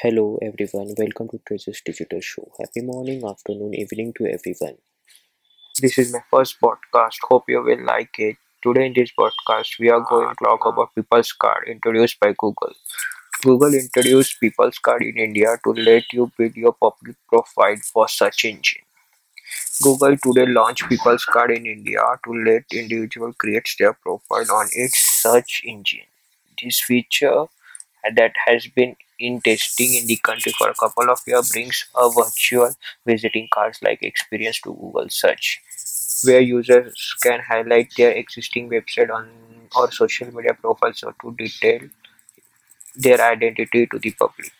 Hello everyone, welcome to Treasures Digital Show. Happy morning, afternoon, evening to everyone. This is my first podcast. Hope you will like it. Today in this podcast, we are going to talk about People's Card introduced by Google. Google introduced People's Card in India to let you build your public profile for search engine. Google today launched People's Card in India to let individuals create their profile on its search engine. This feature that has been in testing in the country for a couple of years brings a virtual visiting cards like experience to Google search, where users can highlight their existing website on or social media profiles or to detail their identity to the public.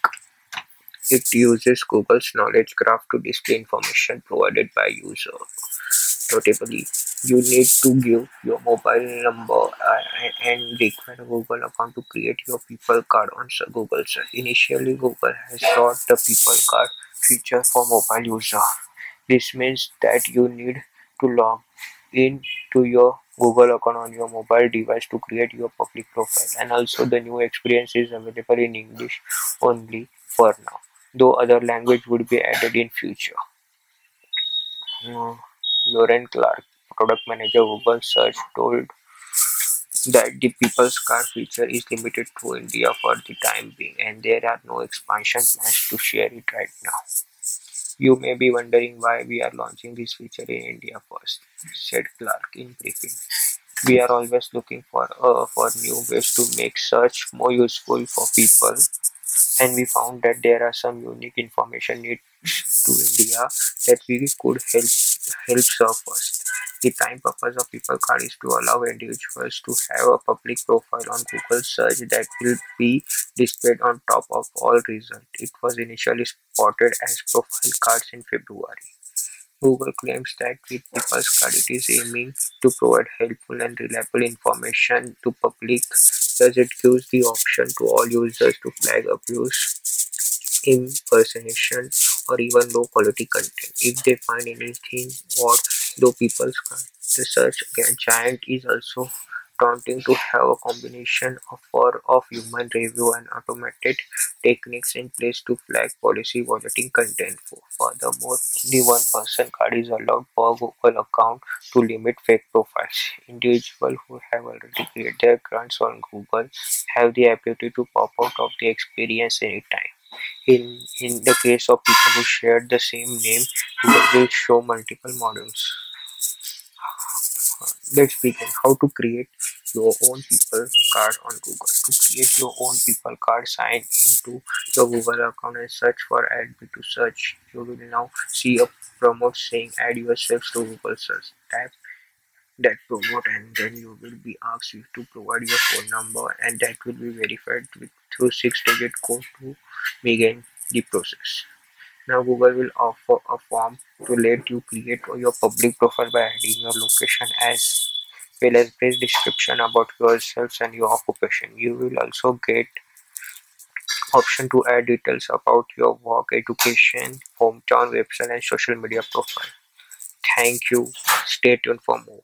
It uses Google's knowledge graph to display information provided by user. Notably, you need to give your mobile number uh, and require a Google account to create your People Card on Google search. Initially, Google has brought the People Card feature for mobile user. This means that you need to log in to your Google account on your mobile device to create your public profile. And also, the new experience is available in English only for now, though other language would be added in future. Mm, Lauren Clark, product manager Google Search, told that the People's Card feature is limited to India for the time being, and there are no expansion plans to share it right now. You may be wondering why we are launching this feature in India first, said Clark in briefing. We are always looking for uh, for new ways to make search more useful for people, and we found that there are some unique information needs to India that we could help help serve first. The prime purpose of People Card is to allow individuals to have a public profile on Google search that will be displayed on top of all results. It was initially spotted as profile cards in February. Google claims that with People's Card it is aiming to provide helpful and reliable information to public, thus it gives the option to all users to flag abuse impersonation, or even low quality content. If they find anything odd, though people can. The giant is also taunting to have a combination of, for, of human review and automated techniques in place to flag policy violating content. Furthermore, the one person card is allowed per Google account to limit fake profiles. Individuals who have already created their accounts on Google have the ability to pop out of the experience anytime. In in the case of people who share the same name, Google will show multiple models. Let's begin. How to create your own people card on Google. To create your own people card, sign into your Google account and search for add me to search. You will now see a promote saying add yourself to Google search. Type that promote and then you will be asked to provide your phone number and that will be verified with through six digit code to begin the process. Now Google will offer a form to let you create your public profile by adding your location as well as brief description about yourself and your occupation. You will also get option to add details about your work, education, hometown, website and social media profile. Thank you. Stay tuned for more.